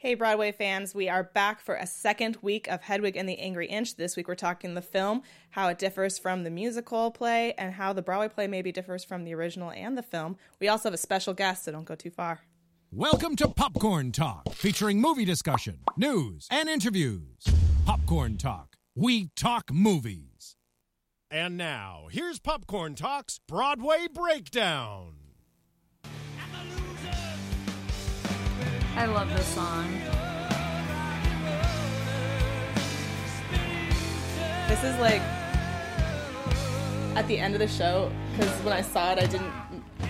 Hey, Broadway fans, we are back for a second week of Hedwig and the Angry Inch. This week we're talking the film, how it differs from the musical play, and how the Broadway play maybe differs from the original and the film. We also have a special guest, so don't go too far. Welcome to Popcorn Talk, featuring movie discussion, news, and interviews. Popcorn Talk, we talk movies. And now, here's Popcorn Talk's Broadway Breakdown. I love this song. This is like at the end of the show, because when I saw it, I didn't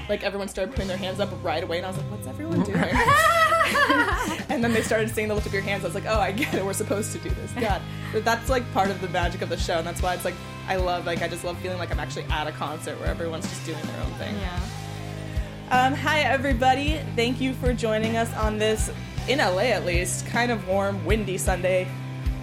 like everyone started putting their hands up right away, and I was like, "What's everyone doing?" and then they started saying the lift up your hands. I was like, "Oh, I get it. We're supposed to do this." God, but that's like part of the magic of the show, and that's why it's like I love like I just love feeling like I'm actually at a concert where everyone's just doing their own thing. Yeah. Um, hi, everybody. Thank you for joining us on this, in LA at least, kind of warm, windy Sunday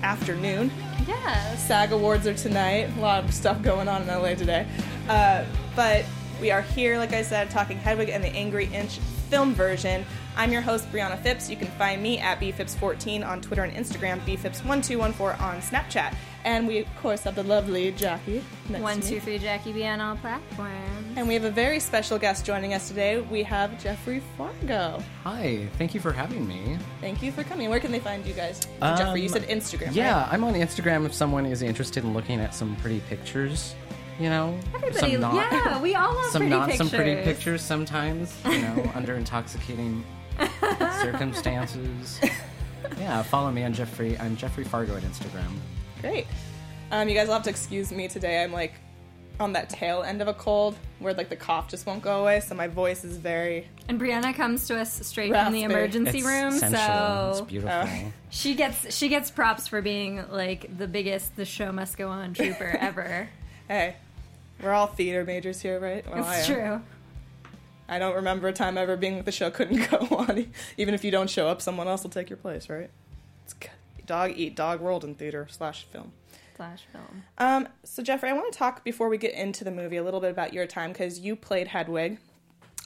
afternoon. Yeah. SAG Awards are tonight. A lot of stuff going on in LA today. Uh, but we are here, like I said, talking Hedwig and the Angry Inch film version. I'm your host, Brianna Phipps. You can find me at bphipps14 on Twitter and Instagram, bphipps1214 on Snapchat. And we, of course, have the lovely Jackie. next One, to me. two, three, Jackie B on all platforms. And we have a very special guest joining us today. We have Jeffrey Fargo. Hi, thank you for having me. Thank you for coming. Where can they find you guys? Um, Jeffrey, you said Instagram, Yeah, right? I'm on Instagram if someone is interested in looking at some pretty pictures. You know, Everybody, some not, yeah, we all love some pretty not pictures. some pretty pictures sometimes. You know, under intoxicating circumstances. Yeah, follow me on Jeffrey. I'm Jeffrey Fargo at Instagram. Great. Um, you guys will have to excuse me today. I'm like on that tail end of a cold where like the cough just won't go away, so my voice is very. And Brianna comes to us straight from the emergency It's room, sensual. It's so beautiful. she gets she gets props for being like the biggest the show must go on trooper ever. Hey, we're all theater majors here, right? Well, it's am. true. I don't remember a time ever being the show couldn't go on. Even if you don't show up, someone else will take your place, right? It's g- dog eat dog world in theater slash film. Slash film. Um, so Jeffrey, I want to talk before we get into the movie a little bit about your time because you played Hedwig,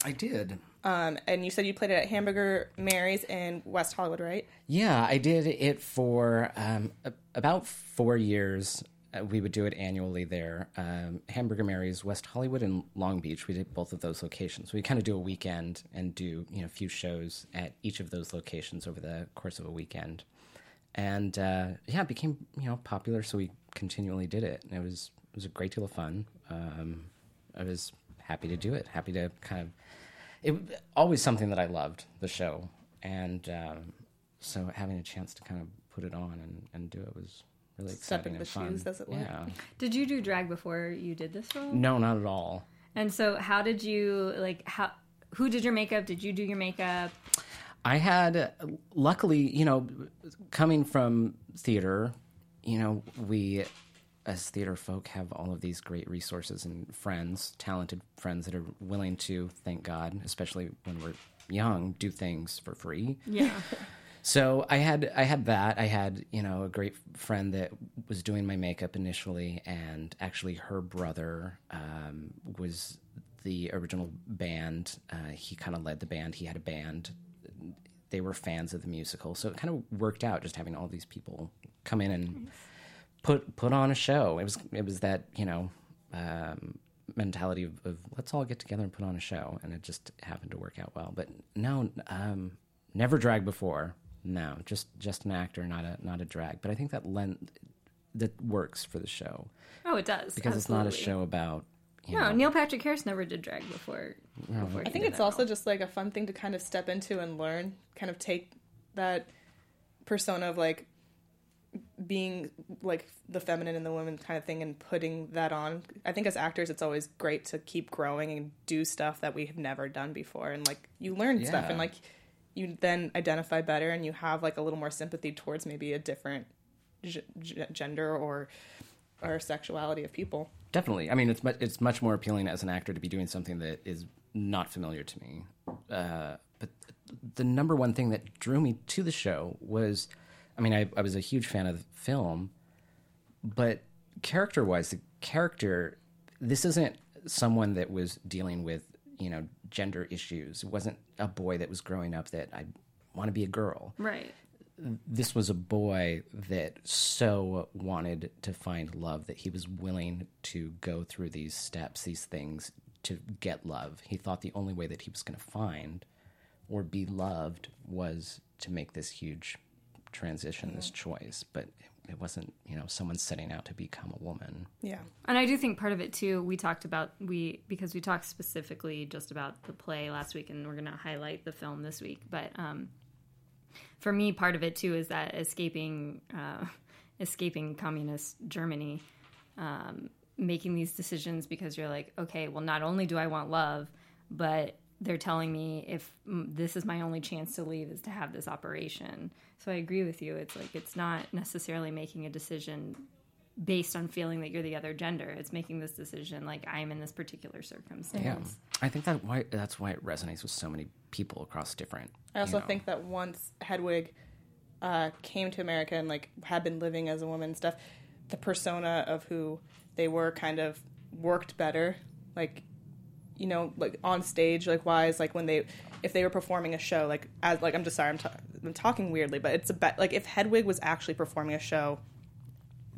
I did. um, and you said you played it at Hamburger Mary's in West Hollywood, right? Yeah, I did it for um, about four years. Uh, we would do it annually there. Um, Hamburger Mary's, West Hollywood, and Long Beach. We did both of those locations. We kind of do a weekend and do you know a few shows at each of those locations over the course of a weekend. And uh, yeah, it became you know popular, so we continually did it. And it was it was a great deal of fun. Um, I was happy to do it. Happy to kind of it was always something that I loved the show, and um, so having a chance to kind of put it on and, and do it was really exciting in and the fun. shoes, as it were. Yeah, Did you do drag before you did this role? no, not at all. And so how did you like how who did your makeup? Did you do your makeup? I had, luckily, you know, coming from theater, you know, we as theater folk have all of these great resources and friends, talented friends that are willing to, thank God, especially when we're young, do things for free. Yeah. So I had I had that. I had you know a great friend that was doing my makeup initially, and actually her brother um, was the original band. Uh, he kind of led the band. He had a band. They were fans of the musical, so it kind of worked out. Just having all these people come in and put put on a show. It was it was that you know um, mentality of, of let's all get together and put on a show, and it just happened to work out well. But no, um, never drag before. No, just just an actor, not a not a drag. But I think that lend that works for the show Oh, it does. because it's not a show about. You No, know, Neil Patrick Harris never did drag before. before I think it's also just like a fun thing to kind of step into and learn, kind of take that persona of like being like the feminine and the woman kind of thing and putting that on. I think as actors, it's always great to keep growing and do stuff that we have never done before, and like you learn stuff and like you then identify better and you have like a little more sympathy towards maybe a different g- g- gender or or sexuality of people. Definitely. I mean, it's much, it's much more appealing as an actor to be doing something that is not familiar to me. Uh, but the number one thing that drew me to the show was, I mean, I, I was a huge fan of the film, but character wise, the character, this isn't someone that was dealing with, you know, gender issues. It wasn't a boy that was growing up that I want to be a girl. right. This was a boy that so wanted to find love that he was willing to go through these steps, these things to get love. He thought the only way that he was going to find or be loved was to make this huge transition, this choice. But it wasn't, you know, someone setting out to become a woman. Yeah. And I do think part of it too, we talked about we because we talked specifically just about the play last week, and we're going to highlight the film this week. But um, for me, part of it too is that escaping uh, escaping communist Germany, um, making these decisions because you're like, okay, well, not only do I want love, but they're telling me if this is my only chance to leave is to have this operation. So I agree with you. It's like it's not necessarily making a decision based on feeling that you're the other gender. It's making this decision like I'm in this particular circumstance. Yeah, I think that why that's why it resonates with so many people across different. I also you know- think that once Hedwig uh, came to America and like had been living as a woman and stuff, the persona of who they were kind of worked better. Like, you know, like on stage, like wise, like when they if they were performing a show, like as like I'm just sorry, I'm, ta- I'm talking weirdly, but it's a bet like if Hedwig was actually performing a show,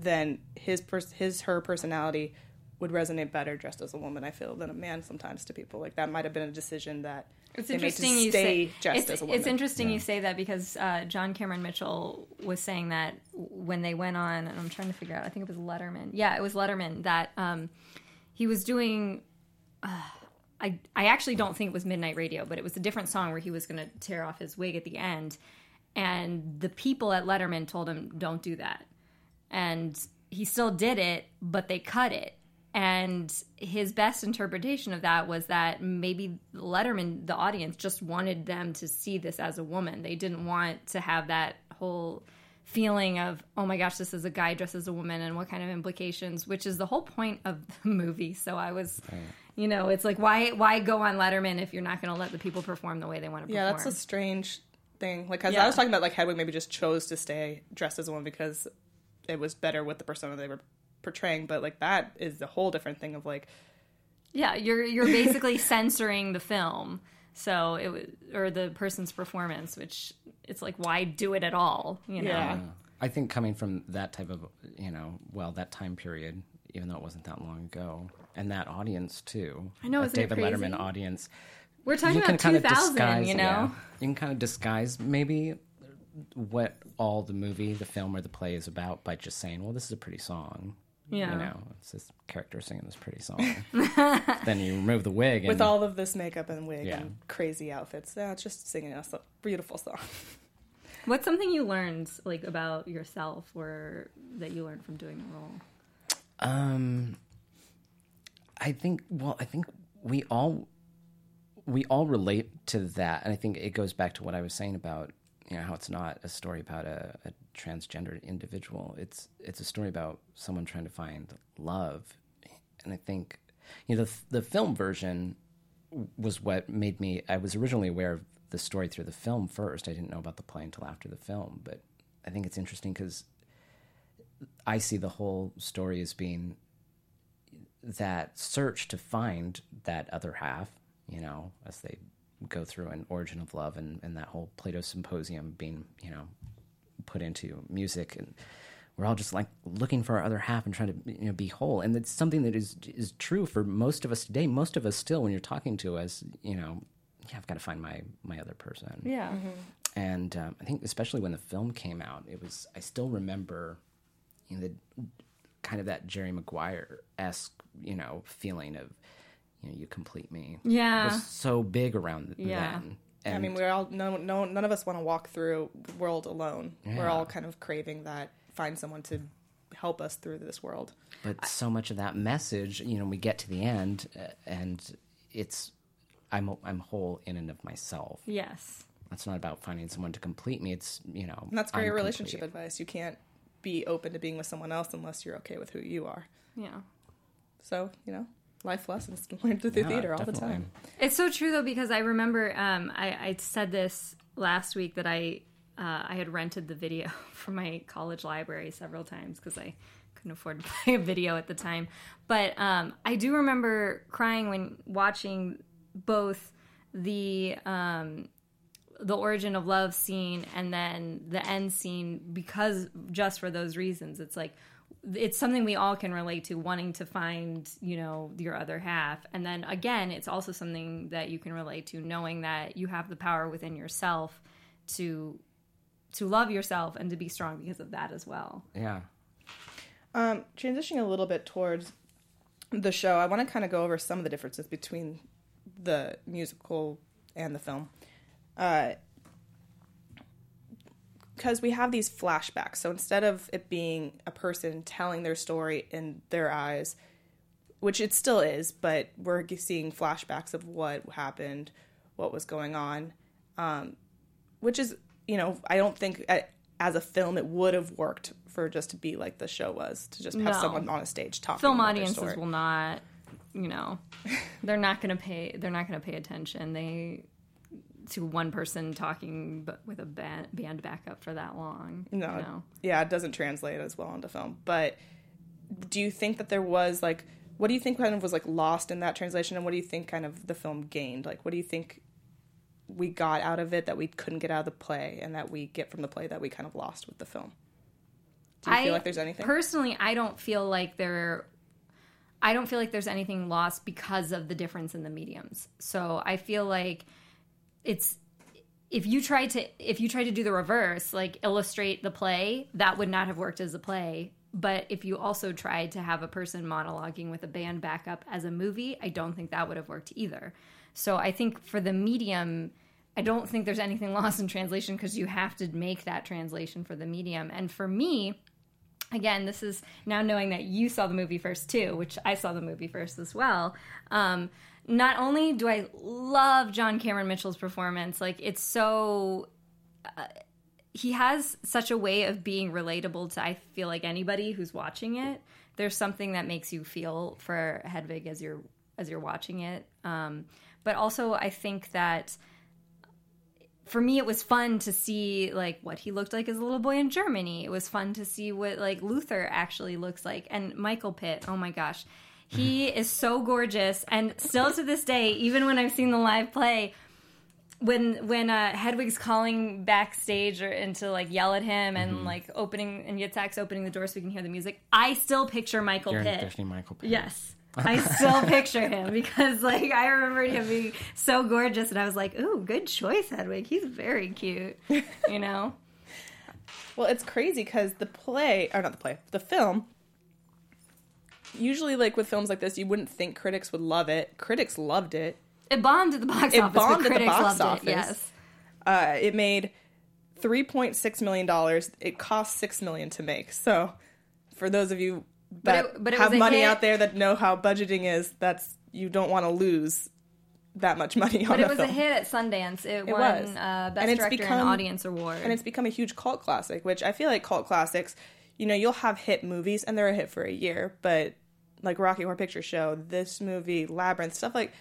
then his pers- his her personality would resonate better dressed as a woman. I feel than a man sometimes to people. Like that might have been a decision that It's they made interesting to you say dressed it's, as a woman. it's interesting you say that because uh, John Cameron Mitchell was saying that when they went on, and I'm trying to figure out. I think it was Letterman. Yeah, it was Letterman that um, he was doing. Uh, I I actually don't think it was Midnight Radio, but it was a different song where he was going to tear off his wig at the end, and the people at Letterman told him don't do that, and he still did it, but they cut it. And his best interpretation of that was that maybe Letterman, the audience, just wanted them to see this as a woman. They didn't want to have that whole feeling of, oh my gosh, this is a guy dressed as a woman and what kind of implications, which is the whole point of the movie. So I was, you know, it's like, why, why go on Letterman if you're not going to let the people perform the way they want to perform? Yeah, that's a strange thing. Like, cause Yeah. I was talking about like Hedwig maybe just chose to stay dressed as a woman because it was better with the persona they were portraying. But like that is a whole different thing of like, Yeah, you're you're basically censoring the film, so it was or the person's performance, which it's like why do it at all? You know? Yeah. I think coming from that type of, you know, well, that time period, even though it wasn't that long ago, and that audience too. I know, that isn't it David crazy? Letterman audience. We're talking you can about kind of disguise, you know. yeah. you can kind of disguise maybe what all the movie, the film, or the play is about by just saying, "Well, this is a pretty song." Yeah. You know, it's this character singing this pretty song. then you remove the wig, and with all of this makeup and wig Yeah. and crazy outfits, yeah, it's just singing a beautiful song. What's something you learned like about yourself, or that you learned from doing the role? Um, I think. Well, I think we all we all relate to that, and I think it goes back to what I was saying about you know how it's not a story about a, a transgendered individual. It's it's a story about someone trying to find love, and I think you know the the film version was what made me. I was originally aware of the story through the film first. I didn't know about the play until after the film, but I think it's interesting because I see the whole story as being that search to find that other half, you know, as they go through an origin of love and, and that whole Plato symposium being, you know, put into music. And we're all just like looking for our other half and trying to you know be whole. And it's something that is is true for most of us today. Most of us still when you're talking to us you know yeah i've got to find my my other person. Yeah, and um, I think especially when the film came out, it was I still remember you know, the kind of that Jerry Maguire esque you know feeling of you know you complete me. Yeah. was so big around Yeah. then. And I mean, we're all no, no, none of us want to walk through the world alone. We're all kind of craving that, find someone to help us through this world. but so much of that message, you know, we get to the end uh, and it's I'm I'm whole in and of myself. yes, It's not about finding someone to complete me. It's you know, And that's great I'm relationship complete. advice. You can't be open to being with someone else unless you're okay with who you are. yeah. So, you know, life lessons to learn through Yeah, theater all the time. It's so true though because I remember um, I, I said this last week that I uh, I had rented the video from my college library several times because I couldn't afford to buy a video at the time. But um, I do remember crying when watching both the um, the origin of love scene and then the end scene because just for those reasons it's like it's something we all can relate to wanting to find you know your other half and then again it's also something that you can relate to knowing that you have the power within yourself to to love yourself and to be strong because of that as well Yeah. Um, transitioning a little bit towards the show, I want to kind of go over some of the differences between the musical and the film. Because we have these flashbacks. So instead of it being a person telling their story in their eyes, which it still is, but we're seeing flashbacks of what happened, what was going on, um, which is, you know, I don't think uh, as a film it would have worked for just to be like the show was, to just have No. someone on a stage talking. film about their audiences will not you know they're not going to pay they're not going to pay attention they to one person talking but with a band, band backup for that long No, you know? yeah, it doesn't translate as well into film. But do you think that there was like, what do you think kind of was like lost in that translation, and what do you think kind of the film gained? Like, what do you think we got out of it that we couldn't get out of the play, and that we get from the play that we kind of lost with the film? Do you feel like there's anything? personally i don't feel like there i don't feel like there's anything lost because of the difference in the mediums so i feel like it's if you tried to if you tried to do the reverse like illustrate the play that would not have worked as a play but if you also tried to have a person monologuing with a band backup as a movie i don't think that would have worked either so i think for the medium i don't think there's anything lost in translation because you have to make that translation for the medium and for me again, this is now knowing that you saw the movie first too, which I saw the movie first as well. Um, not only do I love John Cameron Mitchell's performance, like it's so. Uh, he has such a way of being relatable to I feel like anybody who's watching it. There's something that makes you feel for Hedwig as you're as you're watching it. Um, but also, I think that for me it was fun to see like what he looked like as a little boy in Germany. It was fun to see what like Luther actually looks like and Michael Pitt. Oh my gosh. He is so gorgeous and still to this day even when I've seen the live play when when uh, Hedwig's calling backstage or and to like yell at him and like opening and Yitzhak's opening the door so we can hear the music, I still picture Michael You're Pitt. definitely Michael Pitt. Yes. I still picture him because like I remembered him being so gorgeous and I was like, "Ooh, good choice, Hedwig. He's very cute." You know? Well, it's crazy because the play, or not the play, the film. Usually, like with films like this, you wouldn't think critics would love it. Critics loved it. It bombed at the box It office. but bombed at the box loved office. It. Yes. Uh, it made three point six million dollars. It cost six million to make. So, for those of you But that it- but it have money hit. out there that know how budgeting is, that's you don't want to lose that much money on But it was a hit at Sundance. It, won was. Uh, Best it's Director become- and Audience Award. and it's become a huge cult classic. Which I feel like cult classics, you know, you'll have hit movies and they're a hit for a year, but like Rocky Horror Picture Show, this movie, Labyrinth, stuff like.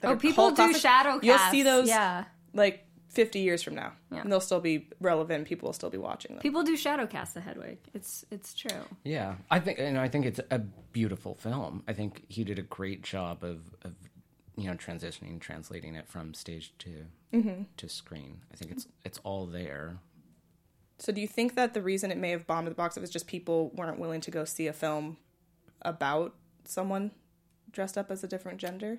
that oh, are people cult do classics, shadow You'll see those Yeah. like 50 years from now. Yeah. And they'll still be relevant. People will still be watching them. People do shadow cast the Hedwig. It's it's true. Yeah, I think and I think it's a beautiful film. I think he did a great job of, of you know transitioning, translating it from stage to Mm-hmm. to screen. I think it's it's all there. So, do you think that the reason it may have bombed at the box office is just people weren't willing to go see a film about someone dressed up as a different gender?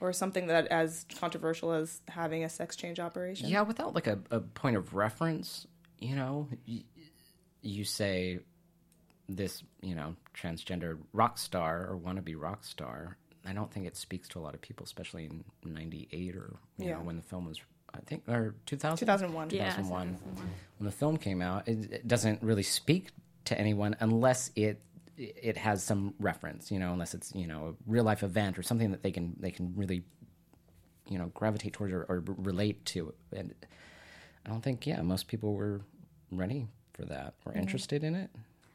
Or something that as controversial as having a sex change operation? Yeah, without like a, a point of reference, you know, you, you say this, you know, transgender rock star or wannabe rock star. I don't think it speaks to a lot of people, especially in '98 or you Yeah. know when the film was, I think, or 2000? 2001. Yeah, 2001. Uh, when the film came out, it, it doesn't really speak to anyone unless it it has some reference, you know, unless it's you know a real life event or something that they can they can really you know gravitate towards or, or relate to. And I don't think yeah most people were ready for that or mm-hmm. interested in it.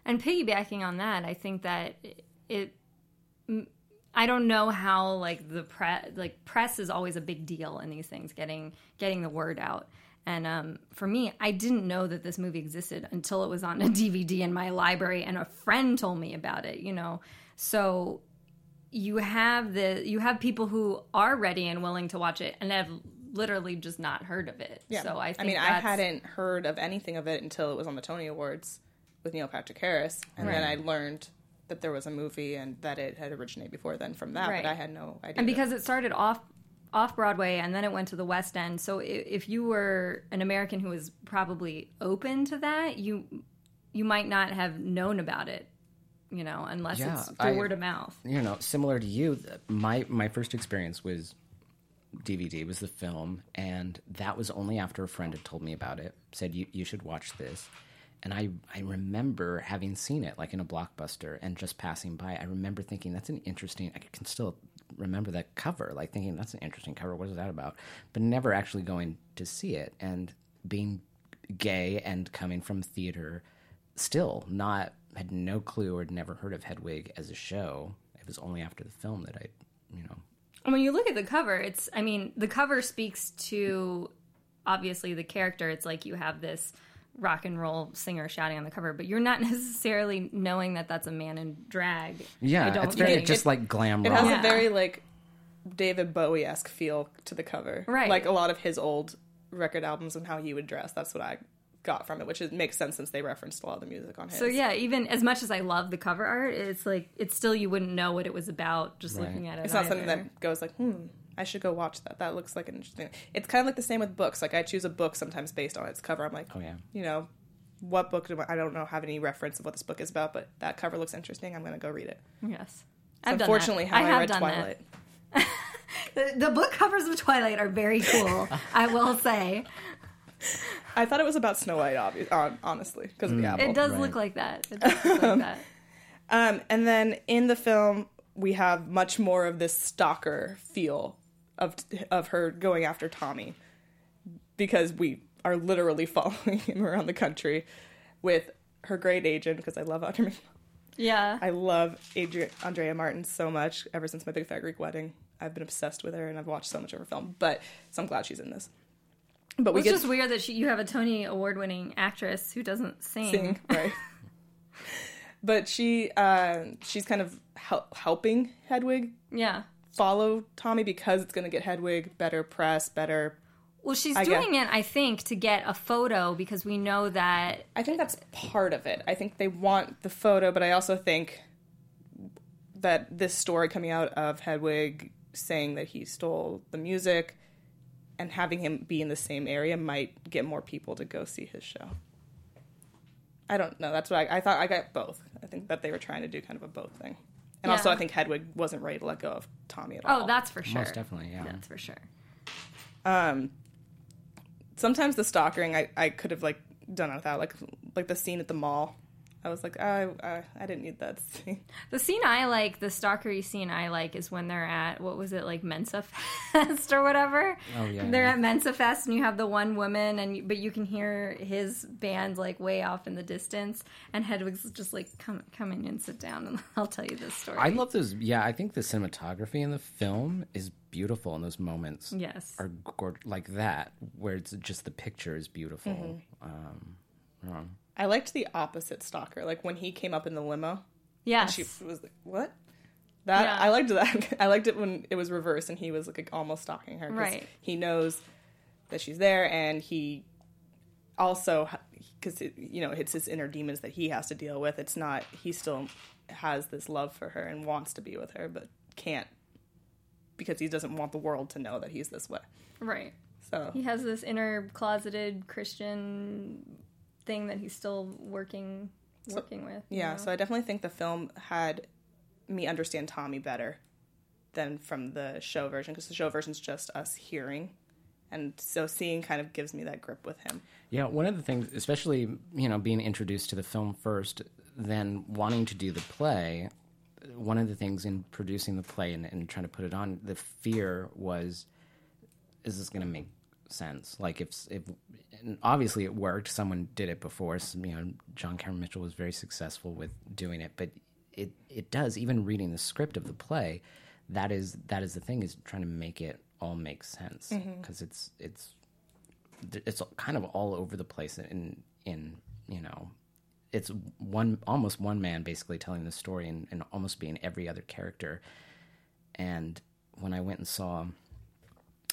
And piggybacking on that, I think that it. I don't know how like the press like press is always a big deal in these things, getting getting the word out. And um, for me, I didn't know that this movie existed until it was on a DVD in my library, and a friend told me about it. You know, so you have the you have people who are ready and willing to watch it and have literally just not heard of it. Yeah. So I think mean, I hadn't heard of anything of it until it was on the Tony Awards with Neil Patrick Harris, and then I learned that there was a movie and that it had originated before then from that, Right. but I had no idea. and that- because it started off off Broadway and then it went to the West End. So if you were an American who was probably open to that, you you might not have known about it, you know, unless Yeah, it's through I- word of mouth. you know, similar to you, my my first experience was DVD was the film, and that was only after a friend had told me about it. Said you you should watch this, and I I remember having seen it like in a blockbuster and just passing by. I remember thinking that's an interesting. I can still remember that cover, like thinking that's an interesting cover. What is that about? But never actually going to see it, and being gay and coming from theater, still not had no clue or had never heard of Hedwig as a show. It was only after the film that I, you know, And when you look at the cover, it's I mean, the cover speaks to obviously the character. It's like you have this rock and roll singer shouting on the cover, but you're not necessarily knowing that that's a man in drag. I yeah, don't it's very think. just like glam rock. it has Yeah. a very like David Bowie esque feel to the cover, Right. Like a lot of his old record albums and how he would dress. That's what I got from it, which is, makes sense since they referenced a lot of the music on his. So yeah, even as much as I love the cover art, it's like it's still you wouldn't know what it was about just Right. looking at it. It's not something that goes like, hmm, I should go watch that. That looks like an interesting. It's kind of like the same with books. Like I choose a book sometimes based on its cover. I'm like, Oh yeah, you know, what book do I, I don't know have any reference of what this book is about, but that cover looks interesting. I'm going to go read it. Yes. I've done unfortunately, that. how I, have read done. Twilight. The, the book covers of Twilight are very cool. I will say I thought it was about Snow White, obviously, honestly, because of the apple. it does Right. look like that. It does look like that. Um, and then in the film, we have much more of this stalker feel of of her going after Tommy, because we are literally following him around the country with her great agent. Because I love Audrey. Yeah. I love Adria- Andrea Martin so much. Ever since my Big Fat Greek Wedding, I've been obsessed with her, and I've watched so much of her film. But so I'm glad she's in this. But we it's get just weird that she, you have a Tony Award winning actress who doesn't sing. sing right. but she uh, she's kind of hel- helping Hedwig Yeah. Follow Tommy because it's going to get Hedwig better press, better. Well, she's I doing it, I think, to get a photo because we know that. I think that's part of it. I think they want the photo, but I also think that this story coming out of Hedwig saying that he stole the music and having him be in the same area might get more people to go see his show. I don't know. That's what I, I thought. I got both. I think that they were trying to do kind of a both thing. And also, I think Hedwig wasn't ready to let go of Tommy at all. Oh, that's for sure. most definitely, yeah. That's for sure. Um, sometimes the stalkering I, I could have like done it without like like the scene at the mall. I was like, oh, I, I didn't need that scene. The scene I like, the stalkery scene I like, is when they're at what was it like Mensa Fest or whatever. Oh, yeah, They're yeah. at Mensa Fest, and you have the one woman, and but you can hear his band like way off in the distance, and Hedwig's just like, "Come, come in and sit down, and I'll tell you this story." I love those. Yeah, I think the cinematography in the film is beautiful, in those moments Yes. are gor- like that, where it's just the picture is beautiful. Mm-hmm. Um, yeah. I liked the opposite stalker, like when he came up in the limo. yes. She was like, what? That Yeah. I liked that. I liked it when it was reversed and he was like almost stalking her. Right. He knows that she's there, and he also because you know it's his inner demons that he has to deal with. It's not he still has this love for her and wants to be with her, but can't because he doesn't want the world to know that he's this way. right. So He has this inner closeted Christian thing that he's still working working with. Yeah, know? so I definitely think the film had me understand Tommy better than from the show version because the show version's just us hearing, and so seeing kind of gives me that grip with him. Yeah, one of the things, especially you know, being introduced to the film first, then wanting to do the play. One of the things in producing the play and, and trying to put it on, the fear was, is this going to make sense? Like if if and obviously it worked. Someone did it before. So, you know, John Cameron Mitchell was very successful with doing it, but it it does. Even reading the script of the play, that is that is the thing is trying to make it all make sense mm-hmm. because it's it's it's kind of all over the place in in you know it's one almost one man basically telling the story and, and almost being every other character and when i went and saw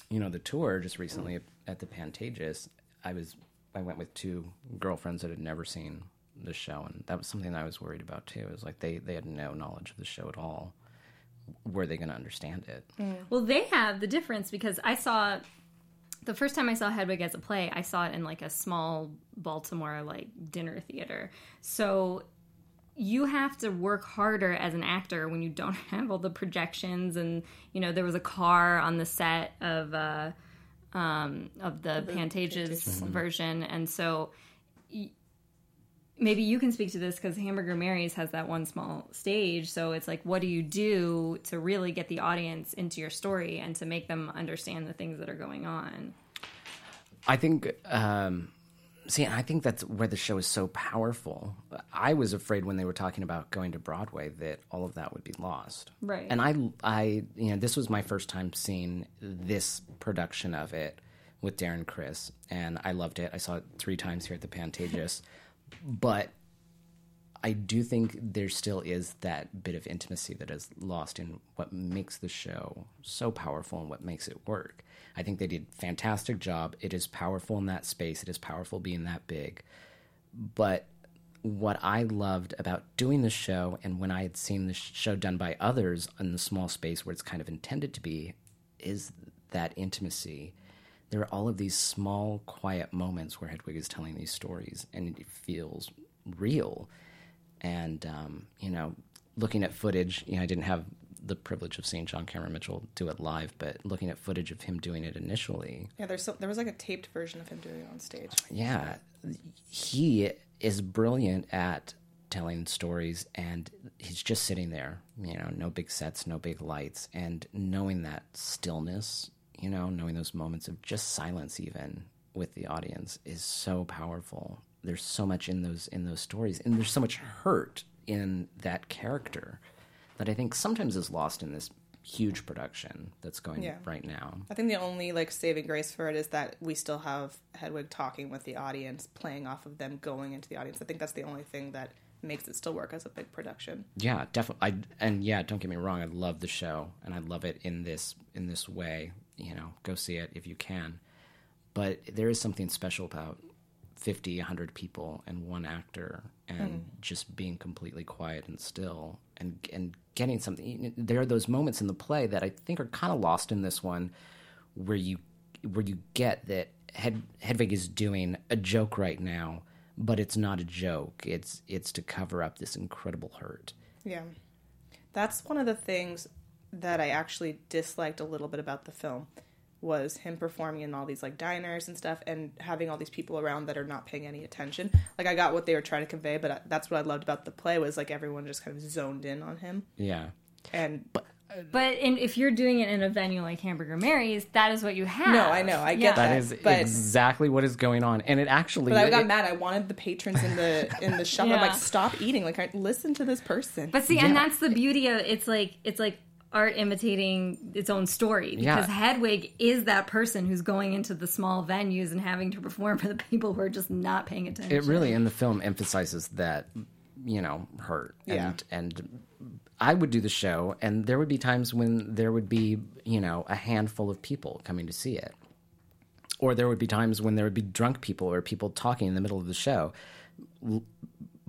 you know, the tour just recently at the Pantages, I was I went with two girlfriends that had never seen the show, and that was something that I was worried about too. It was like they they had no knowledge of the show at all. Were they going to understand it? Mm. Well, they have the difference because I saw the first time I saw Hedwig as a play, I saw it in like a small Baltimore like dinner theater. So you have to work harder as an actor when you don't have all the projections and you know there was a car on the set of uh um of the, Pantages version and so y- maybe you can speak to this because Hamburger Mary's has that one small stage. So it's like, what do you do to really get the audience into your story and to make them understand the things that are going on? I think, um, see, and I think that's where the show is so powerful. I was afraid when they were talking about going to Broadway that all of that would be lost. Right. And I, I, you know, this was my first time seeing this production of it with Darren Criss, and I loved it. I saw it three times here at the Pantages, but I do think there still is that bit of intimacy that is lost in what makes the show so powerful and what makes it work. I think they did a fantastic job. It is powerful in that space. It is powerful being that big. But what I loved about doing the show and when I had seen the show done by others in the small space where it's kind of intended to be is that intimacy. There are all of these small, quiet moments where Hedwig is telling these stories and it feels real and um, you know, looking at footage, you know, I didn't have the privilege of seeing John Cameron Mitchell do it live, but looking at footage of him doing it initially, Yeah, there's so, there was like a taped version of him doing it on stage. yeah, he is brilliant at telling stories, and he's just sitting there, you know, no big sets, no big lights, and knowing that stillness, you know, knowing those moments of just silence, even with the audience, is so powerful. There's so much in those in those stories, and there's so much hurt in that character that I think sometimes is lost in this huge production that's going Yeah. right now. I think the only like saving grace for it is that we still have Hedwig talking with the audience, playing off of them going into the audience. I think that's the only thing that makes it still work as a big production. Yeah, definitely. I and yeah, don't get me wrong. I love the show, and I love it in this in this way. You know, go see it if you can. But there is something special about 50, 100 people and one actor, and hmm. just being completely quiet and still, and and getting something. There are those moments in the play that I think are kind of lost in this one, where you where you get that Hed, Hedwig is doing a joke right now, but it's not a joke. It's it's to cover up this incredible hurt. Yeah. That's one of the things that I actually disliked a little bit about the film was him performing in all these like diners and stuff and having all these people around that are not paying any attention. Like I got what they were trying to convey, but uh, that's what I loved about the play was like everyone just kind of zoned in on him. Yeah. And But in, if you're doing it in a venue like Hamburger Mary's, that is what you have. no, I know, I get Yeah. that. That is but exactly what is going on, and it actually. but I got it- mad. I wanted the patrons in the in the shop. I'm like, stop eating. Like, I, listen to this person. But see, and that's the beauty of it's like it's like art imitating its own story because Yeah. Hedwig is that person who's going into the small venues and having to perform for the people who are just not paying attention. It really in the film emphasizes that, you know, hurt. Yeah. And and I would do the show, and there would be times when there would be, you know, a handful of people coming to see it, or there would be times when there would be drunk people or people talking in the middle of the show.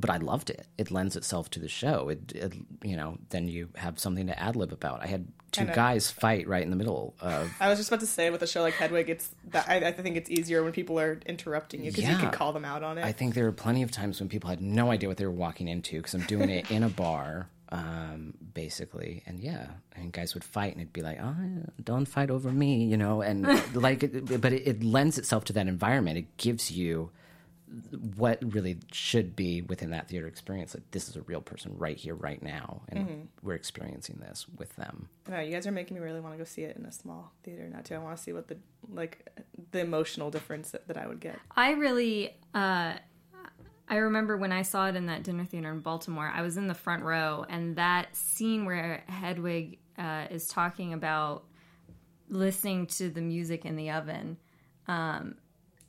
But I loved it. It lends itself to the show. It, it you know, then you have something to ad lib about. I had two guys fight right in the middle of I was just about to say with a show like Hedwig, it's that I, I think it's easier when people are interrupting you because you Yeah. can call them out on it. I think there were plenty of times when people had no idea what they were walking into because I'm doing it in a bar, um, basically. And yeah, and guys would fight and it'd be like, oh, don't fight over me, you know, and like, it, but it, it lends itself to that environment. It gives you what really should be within that theater experience. Like, this is a real person right here, right now, and we're experiencing this with them. No, you guys are making me really want to go see it in a small theater now too. I want to see what the like the emotional difference that, that I would get. I really, uh, I remember when I saw it in that dinner theater in Baltimore. I was in the front row, and that scene where Hedwig uh, is talking about listening to the music in the oven, um,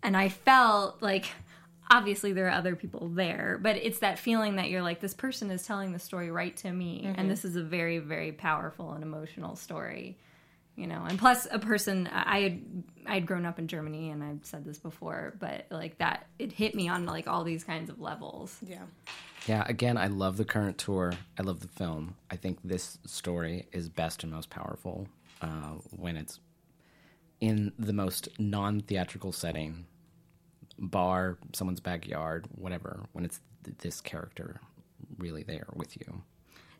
and I felt like. Obviously, there are other people there, but it's that feeling that you're like, this person is telling the story right to me, and this is a very, very powerful and emotional story. you know. And plus, a person I had I'd grown up in Germany, and I've said this before, but like that, it hit me on like all these kinds of levels. Yeah. Yeah, again, I love the current tour. I love the film. I think this story is best and most powerful uh, when it's in the most non theatrical setting bar, someone's backyard, whatever, when it's th- this character really there with you.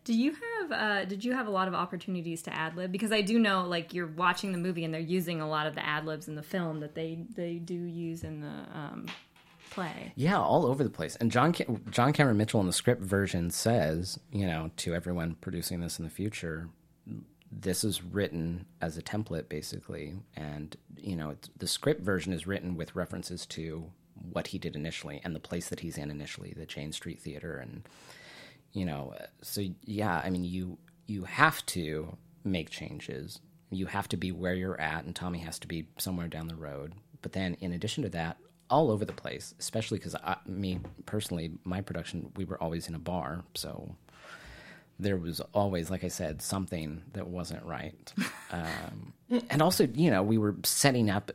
Do you have uh, did you have a lot of opportunities to ad lib? Because I do know like you're watching the movie and they're using a lot of the ad libs in the film that they they do use in the um, play. Yeah, all over the place. And John Ca- John Cameron Mitchell in the script version says, you know, to everyone producing this in the future, this is written as a template basically, and you know, the script version is written with references to what he did initially and the place that he's in initially, the Jane Street Theater, and you know, so yeah, I mean, you you have to make changes. You have to be where you're at, and Tommy has to be somewhere down the road. But then, in addition to that, all over the place, especially because me personally, my production, we were always in a bar, so there was always, like I said, something that wasn't right. Um, and also, you know, we were setting up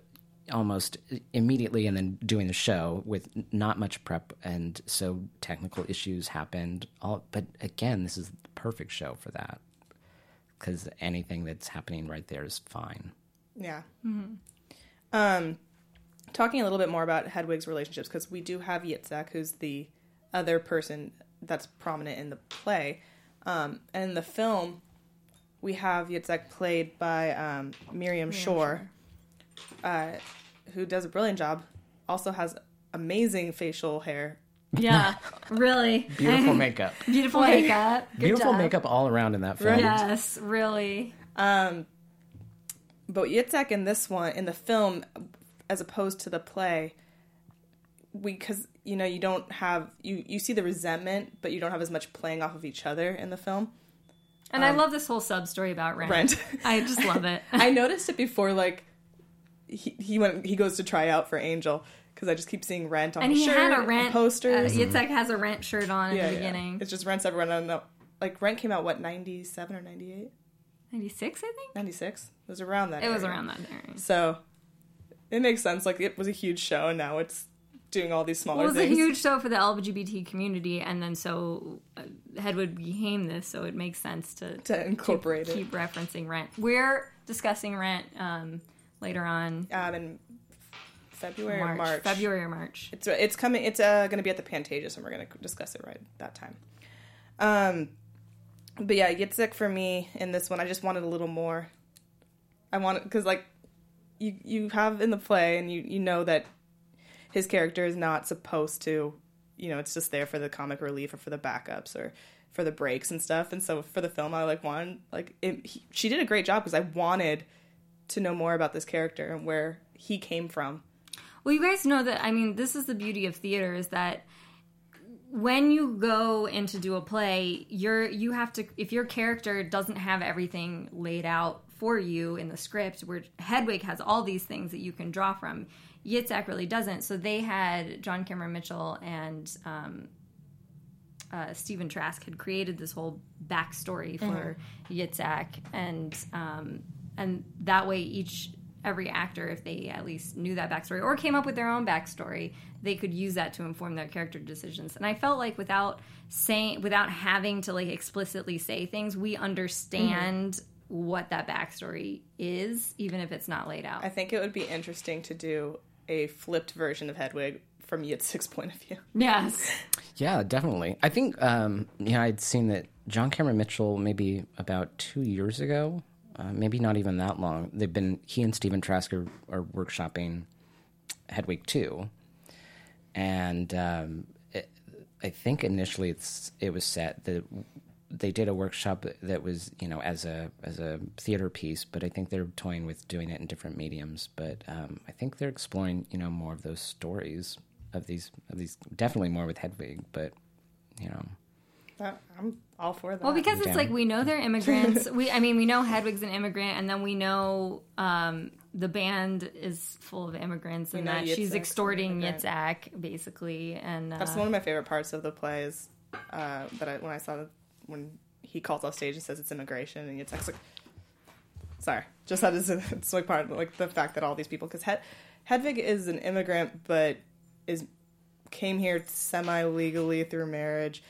almost immediately and then doing the show with not much prep, and so technical issues happened. All, but again, this is the perfect show for that because anything that's happening right there is fine. Yeah. Um, talking a little bit more about Hedwig's relationships because we do have Yitzhak, who's the other person that's prominent in the play. Um, and in the film, we have Yitzhak played by um, Miriam Shor, uh, who does a brilliant job. Also has amazing facial hair. Yeah, really Beautiful makeup. beautiful makeup. Good Beautiful job. makeup all around in that film. Yes, really. Um, but Yitzhak in this one, in the film, as opposed to the play, we because you know you don't have you you see the resentment, but you don't have as much playing off of each other in the film. And I love this whole sub story about Rent. Rent. I just love it. I noticed it before, like he he went he goes to try out for Angel because I just keep seeing Rent on and he shirt, had a rent posters. Uh, Yitzhak has a rent shirt on in yeah, the yeah. beginning. It's just Rent's everyone. I don't know. Like Rent came out what ninety seven or ninety eight. Ninety six, I think. 96 it was around that It was around that area. So it makes sense. Like it was a huge show, and now it's doing all these smaller Well, it was a huge show for the LGBT community, and then so uh, Hedwig became this, so it makes sense to to incorporate keep referencing Rent. We're discussing Rent um, later on um, in February March, or March. February or March. It's it's coming. It's uh, going to be at the Pantages, and we're going to discuss it right that time. Um, but yeah, Yitzhak for me in this one, I just wanted a little more. I wanted because like you you have in the play, and you you know that his character is not supposed to, you know, it's just there for the comic relief or for the backups or for the breaks and stuff. And so for the film, I like wanted like it, he, she did a great job because I wanted to know more about this character and where he came from. Well, you guys know that. I mean, this is the beauty of theater is that when you go in to do a play, you're you have to if your character doesn't have everything laid out for you in the script, where Hedwig has all these things that you can draw from, Yitzhak really doesn't. So they had John Cameron Mitchell and um, uh, Stephen Trask had created this whole backstory for Yitzhak, and um, and that way each every actor, if they at least knew that backstory or came up with their own backstory, they could use that to inform their character decisions. And I felt like without saying, without having to like explicitly say things, we understand what that backstory is, even if it's not laid out. I think it would be interesting to do a flipped version of Hedwig from Yitzhak's point of view. yes. Yeah, definitely. I think um, yeah, I'd seen that John Cameron Mitchell maybe about two years ago, uh, maybe not even that long. They've been he and Stephen Trask are, are workshopping Hedwig two, and um, it, I think initially it's it was set that they did a workshop that was you know as a as a theater piece, but I think they're toying with doing it in different mediums. But um, I think they're exploring you know more of those stories of these of these definitely more with Hedwig, but you know That- I'm all for that. Well, because it's down. like we know they're immigrants. we, I mean, we know Hedwig's an immigrant, and then we know um, the band is full of immigrants, and that she's Yitzhak's an extorting. Yitzhak, basically. And uh, that's one of my favorite parts of the play is uh, that I, when I saw the, when he calls off stage and says it's immigration and Yitzhak's like sorry, just that is it's like part of like the fact that all these people because Hed- Hedwig is an immigrant, but is came here semi legally through marriage.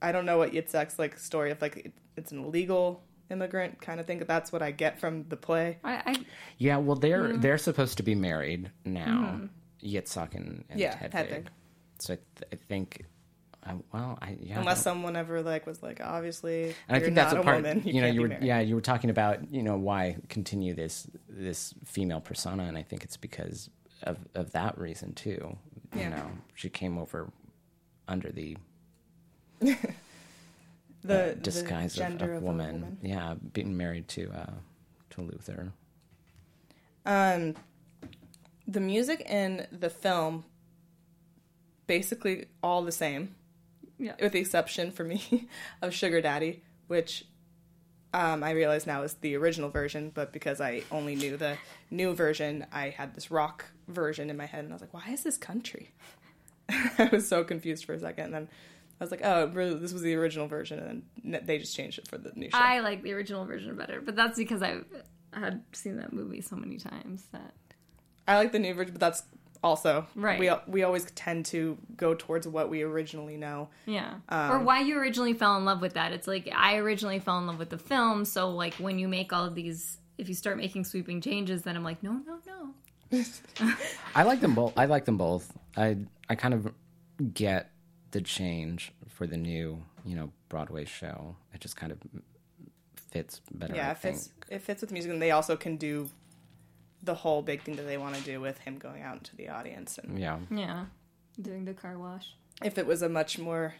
I don't know what Yitzhak's like story of like it, it's an illegal immigrant kind of thing. That's what I get from the play. I, I Yeah, well, they're mm-hmm. they're supposed to be married now, mm-hmm. Yitzhak and, and Yeah, Hedwig. Hedwig. So I, th- I think, well, I yeah, Unless don't- someone ever like was like obviously and I think that's a part. woman. You, know, you were married. yeah, you were talking about you know why continue this this female persona, and I think it's because of of that reason too. You know, she came over under the the, uh, the disguise of, gender of a woman. Yeah, being married to uh, to Luther. Um, the music in the film basically all the same, Yeah. with the exception for me of Sugar Daddy, which um, I realize now is the original version, but because I only knew the new version, I had this rock version in my head, and I was like, "Why is this country?" I was so confused for a second, and then I was like, "Oh, really, this was the original version," and then they just changed it for the new show. I like the original version better, but that's because I've had seen that movie so many times that I like the new version, but that's also Right. We we always tend to go towards what we originally know. yeah. Um, or why you originally fell in love with that. It's like I originally fell in love with the film, so like when you make all of these if you start making sweeping changes, then I'm like, no, no, no. I like them both. I like them both. I I kind of get the change for the new you know Broadway show. It just kind of fits better. Yeah, I it fits it fits with music, and they also can do the whole big thing that they want to do with him going out into the audience. And Yeah. Yeah. Doing the car wash. if it was a much more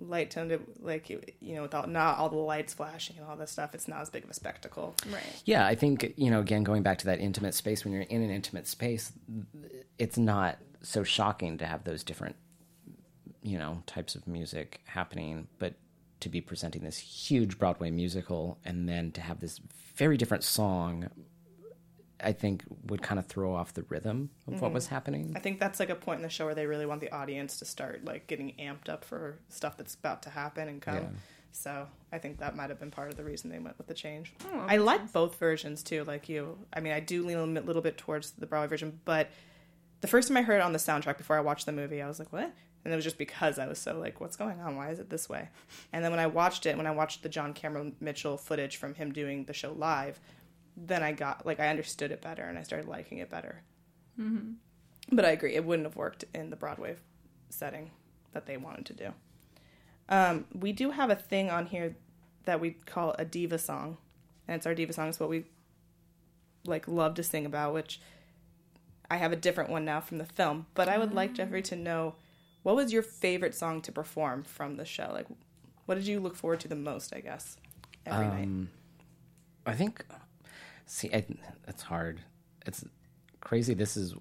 light toned, like you you know, without not all the lights flashing and all this stuff, it's not as big of a spectacle. Right. Yeah, I think you know. Again, going back to that intimate space, when you're in an intimate space, it's not so shocking to have those different, you know, types of music happening. But to be presenting this huge Broadway musical and then to have this very different song, I think would kind of throw off the rhythm of what was mm-hmm. happening. I think that's like a point in the show where they really want the audience to start like getting amped up for stuff that's about to happen and come. Yeah. So I think that might have been part of the reason they went with the change. Oh, I like both versions too, like you. I mean, I do lean a little bit towards the Broadway version, but the first time I heard it on the soundtrack before I watched the movie, I was like, "What?" And it was just because I was so like, "What's going on? Why is it this way?" And then when I watched it, when I watched the John Cameron Mitchell footage from him doing the show live, then I got like I understood it better and I started liking it better. But I agree, it wouldn't have worked in the Broadway setting that they wanted to do. Um, we do have a thing on here that we call a diva song, and it's our diva song. It's what we like love to sing about. Which I have a different one now from the film, but I would like Jeffrey to know what was your favorite song to perform from the show. Like, what did you look forward to the most? I guess every night. I think. See, I, it's hard. It's crazy. This is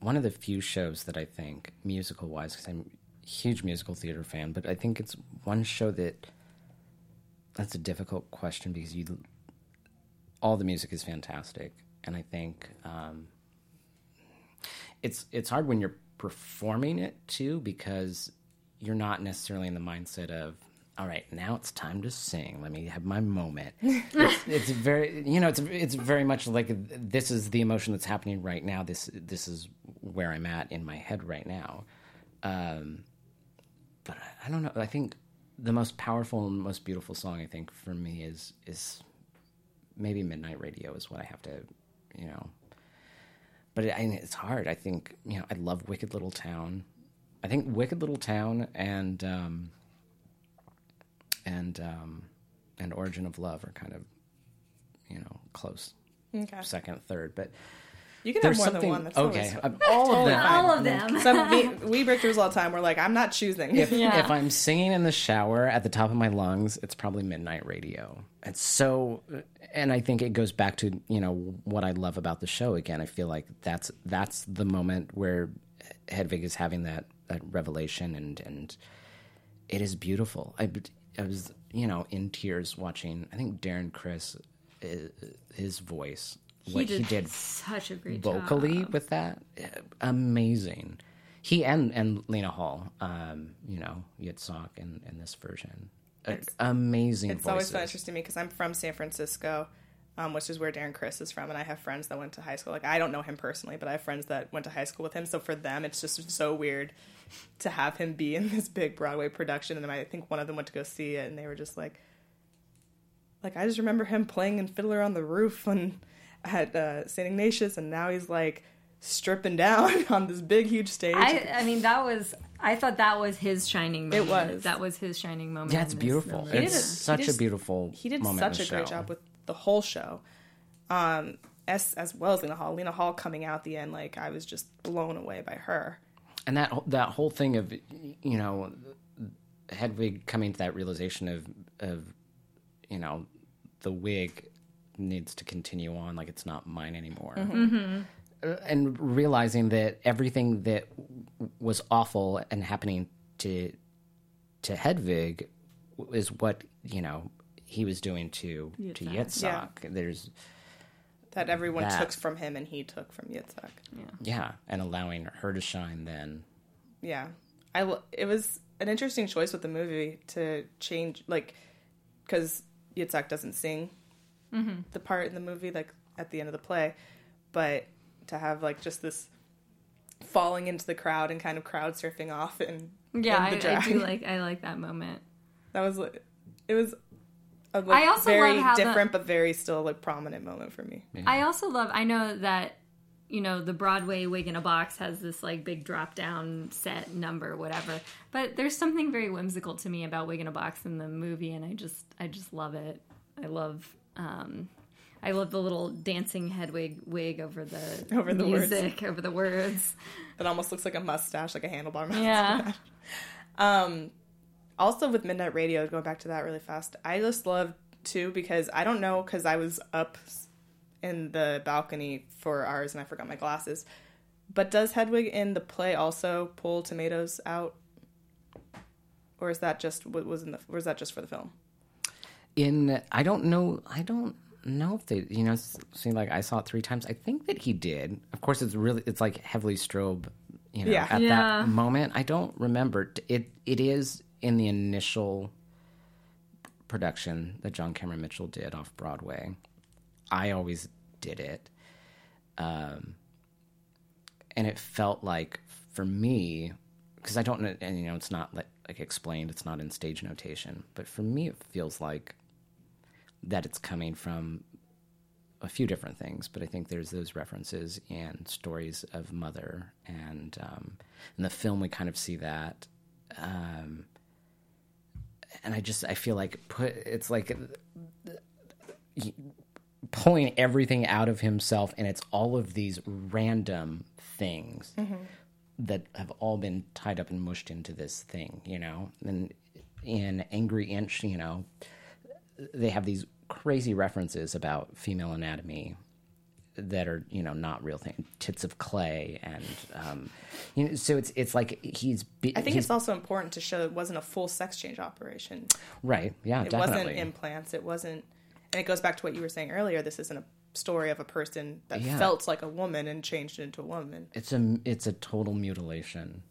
one of the few shows that I think, musical wise, because I'm a huge musical theater fan, but I think it's one show that. That's a difficult question because you. All the music is fantastic, and I think um, it's it's hard when you're performing it too because you're not necessarily in the mindset of all right now it's time to sing. Let me have my moment. It's, it's very you know it's it's very much like this is the emotion that's happening right now. This this is where i'm at in my head right now. Um but I- i don't know. I think the most powerful and most beautiful song i think for me is is maybe midnight radio is what i have to you know. But it, I mean, it's hard. I think you know I love Wicked Little Town. I think Wicked Little Town and um, and um, and Origin of Love are kind of you know close Okay. second, third. But You can have there's more something than one. That's okay. always- all of them. All of them. Some we, we breakthroughs all the time. We're like, I'm not choosing. if Yeah. if I'm singing in the shower at the top of my lungs, it's probably midnight radio. It's so, and I think it goes back to you know what I love about the show. Again, I feel like that's that's the moment where Hedwig is having that that revelation, and and it is beautiful. I I was you know in tears watching. I think Darren Criss, uh, his voice, what he did, he did such a great vocally job. with that uh, amazing he and and lena hall um you know yitzhak in in this version Uh, amazing It's always voices. fun interesting to me because I'm from San Francisco, um, which is where Darren Criss is from. And I have friends that went to high school. Like, I don't know him personally, but I have friends that went to high school with him. So for them, it's just so weird to have him be in this big Broadway production. And then I think one of them went to go see it, and they were just like, like I just remember him playing in Fiddler on the Roof and at uh, St. Ignatius, and now he's like stripping down on this big, huge stage. I, I mean, that was. I thought that was his shining It moment. was. That was his shining moment. Yeah, it's beautiful. movie. did It's a- he such did- a beautiful. he did moment in such a great show. job with the whole show. Um, as as well as Lena Hall. Lena Hall coming out at the end, like I was just blown away by her. and that that whole thing of you know Hedwig coming to that realization of of you know the wig needs to continue on like it's not mine anymore Uh, and realizing that everything that was awful and happening to to Hedwig is what you know he was doing to to Yitzhak. There's That everyone That. took from him and he took from Yitzhak. yeah, yeah, and allowing her to shine then. Yeah, I lo- it was an interesting choice with the movie to change like because Yitzhak doesn't sing mm-hmm. the part in the movie like at the end of the play, but to have like just this falling into the crowd and kind of crowd surfing off and Yeah, I, I do like. I like that moment. that was it was a like, I also very love how the- different but very still like prominent moment for me. I also love. I know that you know the Broadway wig in a box has this like big drop down set number, whatever. But there's something very whimsical to me about wig in a box in the movie, and I just I just love it. I love. um I love the little dancing Hedwig wig over the Over the words. over the words. That almost looks like a mustache, like a handlebar mustache. Yeah, also with midnight radio going back to that really fast i just love too because i don't know because i was up in the balcony for ours and i forgot my glasses. But does hedwig in the play also pull tomatoes out? Or is that just what was in the or is that just for the film? In i don't know i don't know if they you know s- seemed like i saw it three times. I think that he did. Of course it's really it's like heavily strobe you know Yeah. at Yeah. that moment. I don't remember. It it is in the initial production that john cameron mitchell did off broadway. I always did it. Um and it felt like for me because i don't know and you know it's not like, like explained it's not in stage notation but for me it feels like that it's coming from a few different things, but I think there's those references and stories of mother, and um, in the film we kind of see that, um, and I just I feel like put it's like uh, pulling everything out of himself, and it's all of these random things mm-hmm. that have all been tied up and mushed into this thing, you know, and in Angry Inch, you know they have these crazy references about female anatomy that are you know not real things tits of clay and um you know so it's it's like he's be- i think he's, it's also important to show it wasn't a full sex change operation. Right. Yeah it definitely. wasn't implants. It wasn't and it goes back to what you were saying earlier this isn't a story of a person that Yeah. felt like a woman and changed into a woman. It's a it's a total mutilation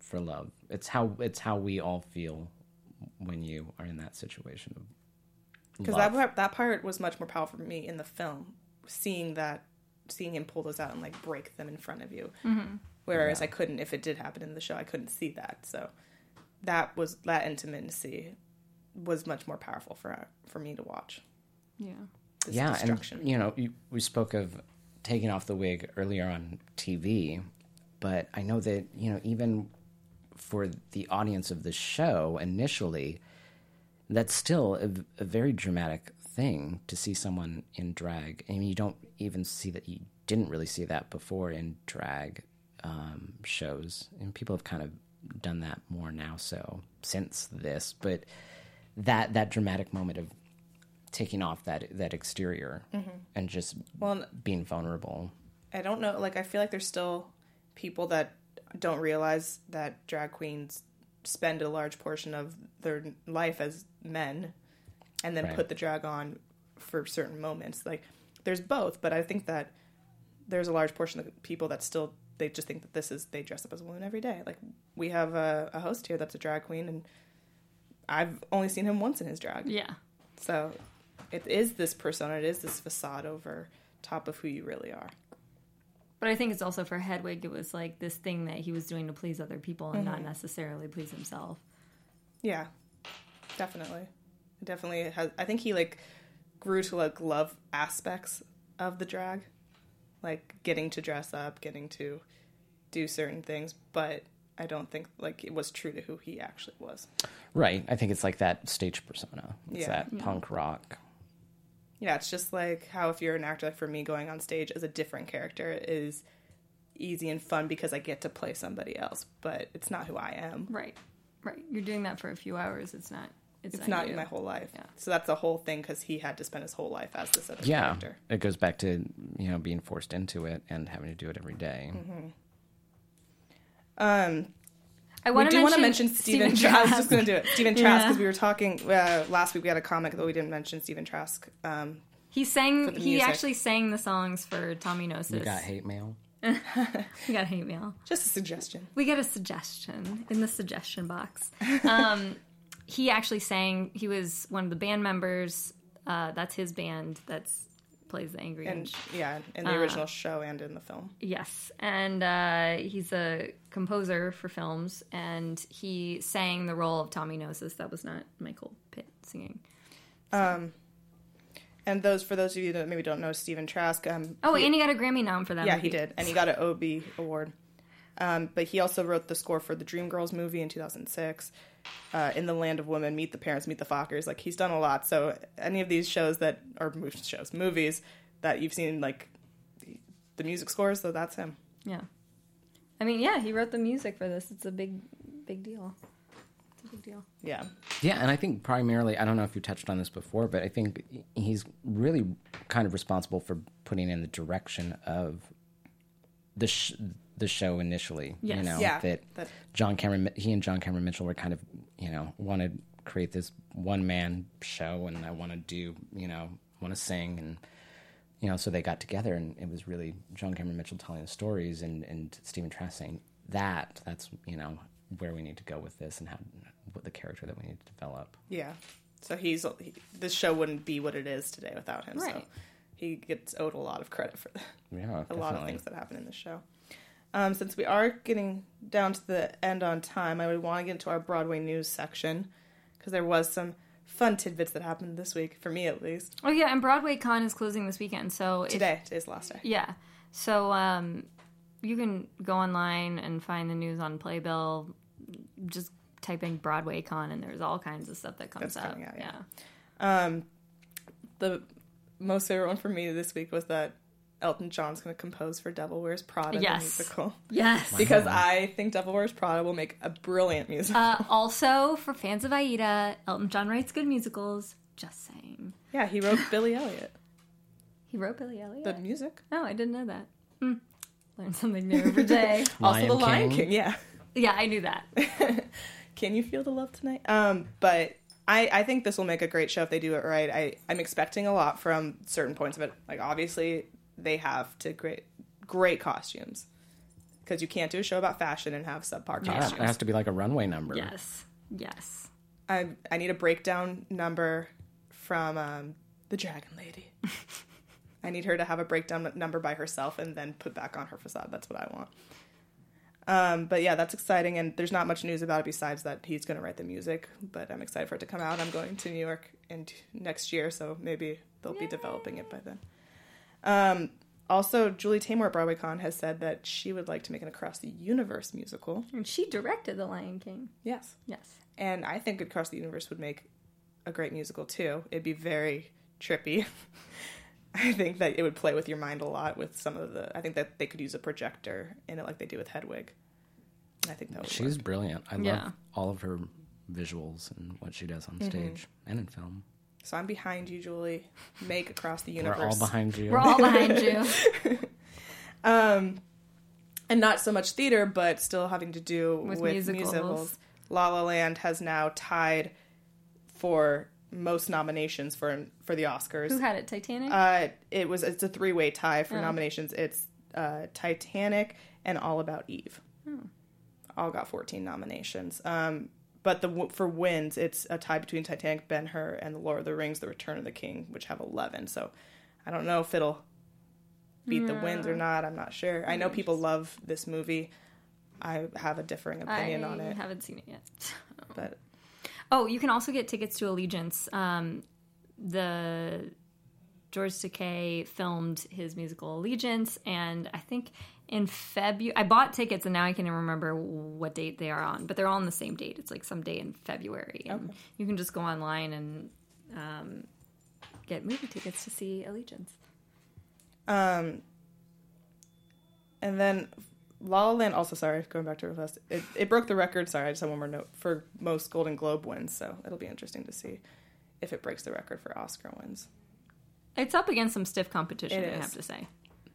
for love. It's how it's how we all feel when you are in that situation because that part, that part was much more powerful for me in the film seeing that seeing him pull those out and like break them in front of you. Mm-hmm. Whereas i couldn't if it did happen in the show i couldn't see that. So that was that intimacy was much more powerful for for me to watch. Yeah. this yeah, destruction. and you know, you, we spoke of taking off the wig earlier on TV, but I know that you know even for the audience of the show initially, that's still a, a very dramatic thing to see someone in drag. I mean, you don't even see that. You didn't really see that before in drag um, shows, and people have kind of done that more now. So since this, but that that dramatic moment of taking off that that exterior and just Well, being vulnerable. I don't know. Like, I feel like there's still people that don't realize that drag queens spend a large portion of their life as men and then Right. put the drag on for certain moments. Like, there's both, but I think that there's a large portion of people that still they just think that this is they dress up as a woman every day. Like, we have a, a host here that's a drag queen, and I've only seen him once in his drag. Yeah. So it is this persona, it is this facade over top of who you really are. But I think it's also for Hedwig, it was like this thing that he was doing to please other people and Mm-hmm. not necessarily please himself. Yeah, definitely. It definitely has. I think he like grew to like love aspects of the drag, like getting to dress up, getting to do certain things. But I don't think like it was true to who he actually was. Right. I think it's like that stage persona. It's Yeah. that punk rock. Yeah, it's just like how if you're an actor, like for me, going on stage as a different character is easy and fun because I get to play somebody else, but it's not who I am. Right. Right. You're doing that for a few hours. It's not. It's, It's not you. my whole life. Yeah. So that's the whole thing because he had to spend his whole life as this other Yeah. character. It goes back to, you know, being forced into it and having to do it every day. Um, I we want do to want to mention Stephen. Stephen Trask. I was just going to do it. Stephen Trask Yeah. because we were talking uh, last week. We had a comic that we didn't mention. Stephen Trask. Um, He sang. He music. actually sang the songs for Tommy Gnosis. We got hate mail. We got hate mail. just a suggestion. We got a suggestion in the suggestion box. Um, he actually sang. He was one of the band members. Uh, that's his band. That's plays the Angry And Inch. yeah, in the Uh, original show and in the film. Yes, and uh, he's a composer for films, and he sang the role of Tommy Gnosis. That was not Michael Pitt singing. Um, And those for those of you that maybe don't know Stephen Trask. Um, Oh, he- and he got a Grammy nom for that. yeah, movie. he did, and he got an Obie award. Um, but he also wrote the score for the Dreamgirls movie in 2006. Uh, in the Land of Women, Meet the Parents, Meet the Fockers. Like he's done a lot. So any of these shows that or mo- shows, movies that you've seen, like the music scores, so that's him. Yeah, I mean, yeah, he wrote the music for this. It's a big, big deal. It's a big deal. Yeah, Yeah, and I think primarily, I don't know if you touched on this before, but I think he's really kind of responsible for putting in the direction of the sh- the show initially. You know, Yeah, that that- John Cameron, he and John Cameron Mitchell were kind of, you know, wanted to create this one man show, and I want to do, you know, want to sing, and you know, so they got together, and it was really John Cameron Mitchell telling the stories, and and Stephen Trask saying that that's you know where we need to go with this, and how what the character that we need to develop. yeah. So he's he, this show wouldn't be what it is today without him. So he gets owed a lot of credit for that. Yeah, a lot of things that happen in the show. Um, since we are getting down to the end on time, I would want to get into our Broadway news section because there was some fun tidbits that happened this week, for me at least. Oh yeah, and Broadway Con is closing this weekend, so if- Today, today's the last day. Yeah. So um, you can go online and find the news on Playbill. Just type in Broadway Con, and there's all kinds of stuff that comes That's up. out, yeah. yeah. The most favorite one for me this week was that Elton John's going to compose for Devil Wears Prada, Yes. the musical. Yes. Because I think Devil Wears Prada will make a brilliant musical. Uh, also, for fans of Aida, Elton John writes good musicals. Just saying. yeah, he wrote Billy Elliot, He wrote Billy Elliot. the music. Oh, I didn't know that. Hmm. Learn something new every day. Also, Lion The Lion King. King, yeah. yeah, I knew that. Can you feel the love tonight? Um, but I, I think this will make a great show if they do it right. I, I'm expecting a lot from certain points of it. Like obviously they have to great great costumes because you can't do a show about fashion and have subpar Yeah, costumes. it has to be like a runway number. Yes. Yes. I I need a breakdown number from um, the Dragon Lady. I need her to have a breakdown number by herself and then put back on her facade. That's what I want. Um, but yeah, that's exciting, and there's not much news about it besides that he's going to write the music. But I'm excited for it to come out. I'm going to New York in t- next year, so maybe they'll be developing it by then. Um, also, Julie Taymor at BroadwayCon has said that she would like to make an Across the Universe musical. And she directed The Lion King. Yes, Yes. and I think Across the Universe would make a great musical too. It'd be very trippy. I think that it would play with your mind a lot with some of the. I think that they could use a projector in it like they do with Hedwig. And I think that would She's work. brilliant. I Yeah. love all of her visuals and what she does on Mm-hmm. stage and in film. So I'm behind you, Julie. Make Across the universe. We're all behind you. We're all behind you. um, and not so much theater, but still having to do with, With musicals. musicals. La La Land has now tied for most nominations for for the Oscars. Who had it? Titanic? Uh, it was it's a three way tie Oh. for nominations. It's uh, Titanic and All About Eve. Hmm. All got fourteen nominations. Um, but the for wins, it's a tie between Titanic, Ben Hur, and The Lord of the Rings: The Return of the King, which have eleven. So I don't know if it'll beat the wins or not. I'm not sure. I know people love this movie. I have a differing opinion I on it, I haven't seen it yet. but Oh, you can also get tickets to Allegiance. Um, the George Takei filmed his musical Allegiance, and I think in February I bought tickets, and now I can't even remember what date they are on, but they're all on the same date. It's like some day in February, and you can just go online and um, get movie tickets to see Allegiance. Um, and then La La Land. Also, sorry, going back to real. It, it broke the record. Sorry, I just have one more note for most Golden Globe wins. So it'll be interesting to see if it breaks the record for Oscar wins. It's up against some stiff competition, I have to say.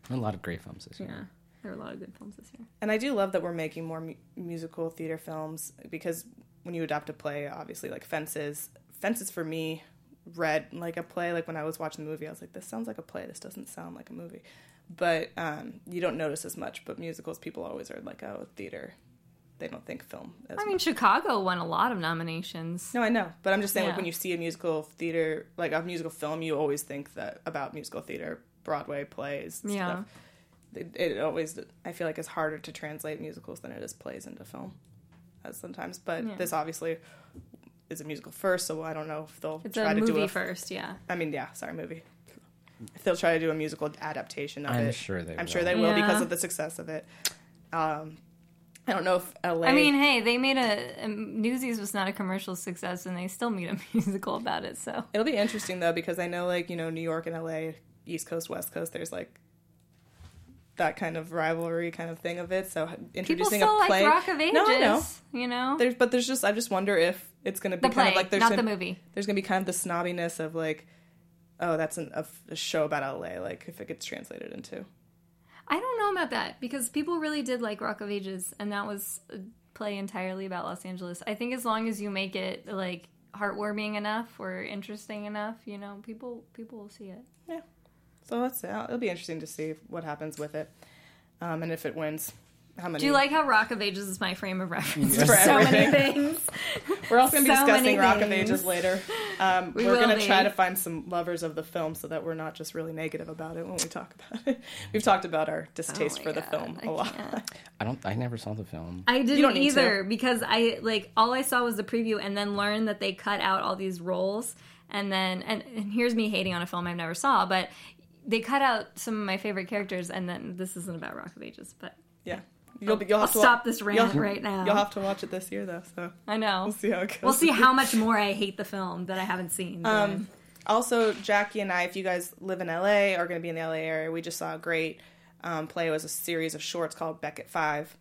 A lot of great films this year. Yeah, there are a lot of good films this year. And I do love that we're making more mu- musical theater films because when you adapt a play, obviously, like Fences, Fences for me read like a play. Like when I was watching the movie, I was like, this sounds like a play. This doesn't sound like a movie. But um, you don't notice as much. But musicals, people always are like, oh, theater. They don't think film as I mean, much. Chicago won a lot of nominations. No, I know, but I'm just saying, like when you see a musical theater, like a musical film, you always think that about musical theater, Broadway plays. Yeah. stuff. It, it always, I feel like, it's harder to translate musicals than it is plays into film, as sometimes. But Yeah. this obviously is a musical first, so I don't know if they'll It's try a to movie do a. first, yeah. I mean, yeah, sorry, movie. If they'll try to do a musical adaptation of I'm it, sure they I'm will. sure they will because of the success of it. Um, I don't know if LA. I mean, hey, they made a, um, Newsies was not a commercial success, and they still made a musical about it. So It'll be interesting though because I know like you know New York and LA, East Coast, West Coast. There's like that kind of rivalry kind of thing of it. So people introducing still a play. like Rock of Ages. No, I know. You know, There's, but there's just I just wonder if it's going to be the kind play, of like there's not the gonna, movie. There's going to be kind of the snobbiness of like, oh, that's an, a, a show about LA. Like if it gets translated into. I don't know about that because people really did like Rock of Ages, and that was a play entirely about Los Angeles. I think as long as you make it like heartwarming enough or interesting enough, you know, people people will see it. Yeah. So that's it. It'll be interesting to see what happens with it, um, and if it wins. How many? Do you like how Rock of Ages is my frame of reference For for so many things? We're also going to be So discussing Rock of. Ages later. Um, We we're going to try to find some lovers of the film so that we're not just really negative about it when we talk about it. We've talked about our distaste Oh my for the film I a lot. can't. I don't. I never saw the film. I didn't don't need either because I like all I saw was the preview and then learned that they cut out all these roles and then and, and here's me hating on a film I've never saw, but they cut out some of my favorite characters and then this isn't about Rock of Ages, but Yeah. You'll, be, you'll I'll have to stop this rant right now. You'll have to watch it this year, though. So I know. we'll see how it goes. We'll see how much more I hate the film that I haven't seen. Um, also, Jackie and I, if you guys live in LA, are going to be in the LA area. We just saw a great um, play. It was a series of shorts called Beckett Five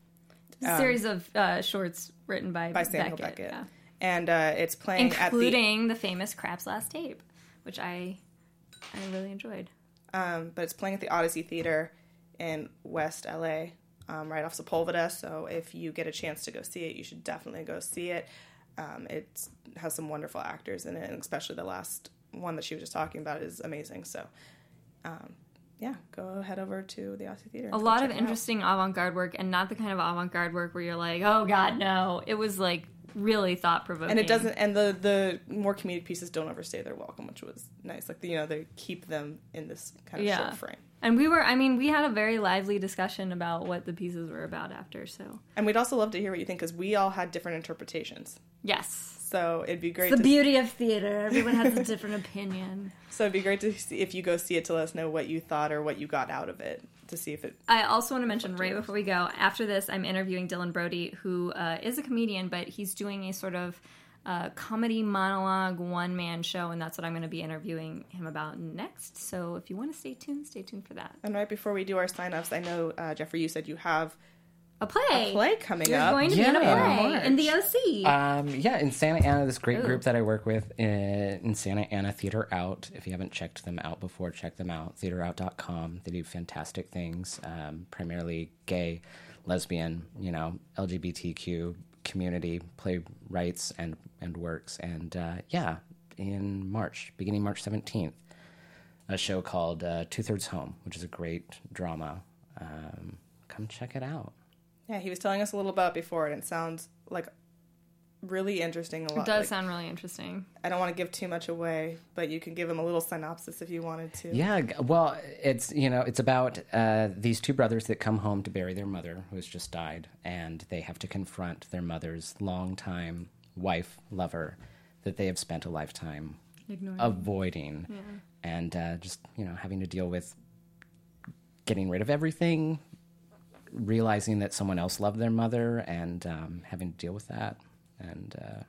a series of uh, shorts written by, um, by Samuel Beckett, Beckett, yeah. and uh, it's playing at the including the... famous Krapp's Last Tape, which I I really enjoyed. Um, but it's playing at the Odyssey Theater in West LA, um, right off Sepulveda. So if you get a chance to go see it, you should definitely go see it. Um, it has some wonderful actors in it, and especially the last one that she was just talking about is amazing. So, um, yeah, go head over to the Odyssey Theater. A lot of interesting avant-garde work, and not the kind of avant-garde work where you're like, "Oh God, no!" It was like really thought-provoking, and it doesn't and the the more comedic pieces don't overstay their welcome which was nice like you know they keep them in this kind of Yeah. short frame And we were, I mean, we had a very lively discussion about what the pieces were about after. So and we'd also love to hear what you think because we all had different interpretations yes, so it'd be great the to beauty of theater. Everyone has a different opinion. so it'd be great to see if you go see it to let us know what you thought or what you got out of it to see if it I also want to mention right before we go. After this, I'm interviewing Dylan Brody, who uh, is a comedian, but he's doing a sort of uh, comedy monologue one man show, and that's what I'm going to be interviewing him about next. So if you want to stay tuned, stay tuned for that. and right before we do our sign-ups i know uh, jeffrey you said you have A play. a play coming You're up going to be in a Yeah. play in the OC. Um, yeah, in Santa Ana, this great Ooh. group that I work with in, in Santa Ana Theater Out. If you haven't checked them out before, check them out. TheaterOut.com. They do fantastic things, um, primarily gay, lesbian, you know, LGBTQ community playwrights and and works. And uh, yeah, in March, beginning March seventeenth, a show called uh, Two Thirds Home, which is a great drama. Um, come check it out. Yeah he was telling us a little about it before and it sounds like really interesting. A lot. It does like, sound really interesting. I don't want to give too much away, but you can give him a little synopsis if you wanted to. Yeah, well, it's you know, it's about uh, these two brothers that come home to bury their mother who has just died, and they have to confront their mother's longtime wife, lover, that they have spent a lifetime Ignoring. avoiding, and uh, just you know, having to deal with getting rid of everything, realizing that someone else loved their mother, and um, having to deal with that, and uh,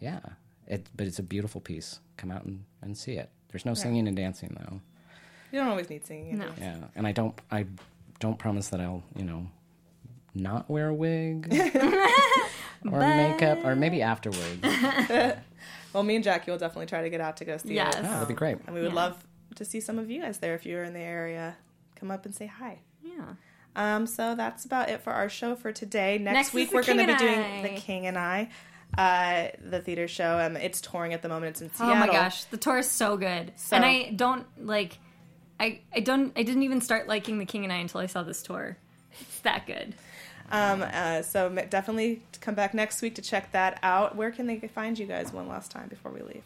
yeah, it. But it's a beautiful piece. Come out and, and see it. There's no singing and dancing though. You don't always need singing. No. Yeah, and I don't I don't promise that I'll you know not wear a wig or makeup or maybe afterwards. Well, me and Jackie will definitely try to get out to go see Yes. it. Oh, that'd be great. And we would Yeah. love to see some of you guys there if you're in the area. Come up and say hi. Yeah. Um, so that's about it for our show for today. Next, Next week we're going to be doing I. The King and I, uh, the theater show. Um, it's touring at the moment. It's in Seattle. Oh my gosh, the tour is so good. So- and I don't like I I don't I didn't even start liking The King and I until I saw this tour. It's that good. Um, uh, so definitely come back next week to check that out. Where can they find you guys one last time before we leave?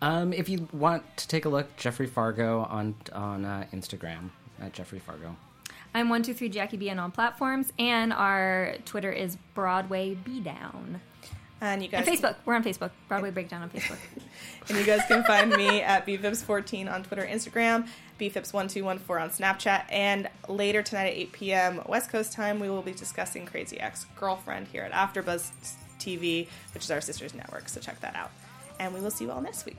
Um, if you want to take a look, Jeffrey Fargo on on uh, Instagram at Jeffrey Fargo. I'm one two three Jackie B on all platforms, and our Twitter is Broadway B Down. And you guys And Facebook, we're on Facebook. Broadway Breakdown on Facebook. And you guys can find me at bfips14 on Twitter, Instagram, bfips1214 on Snapchat, and later tonight at 8 p.m. West Coast time, we will be discussing Crazy Ex Girlfriend here at AfterBuzz TV, which is our sister's network. So check that out. And we will see you all next week.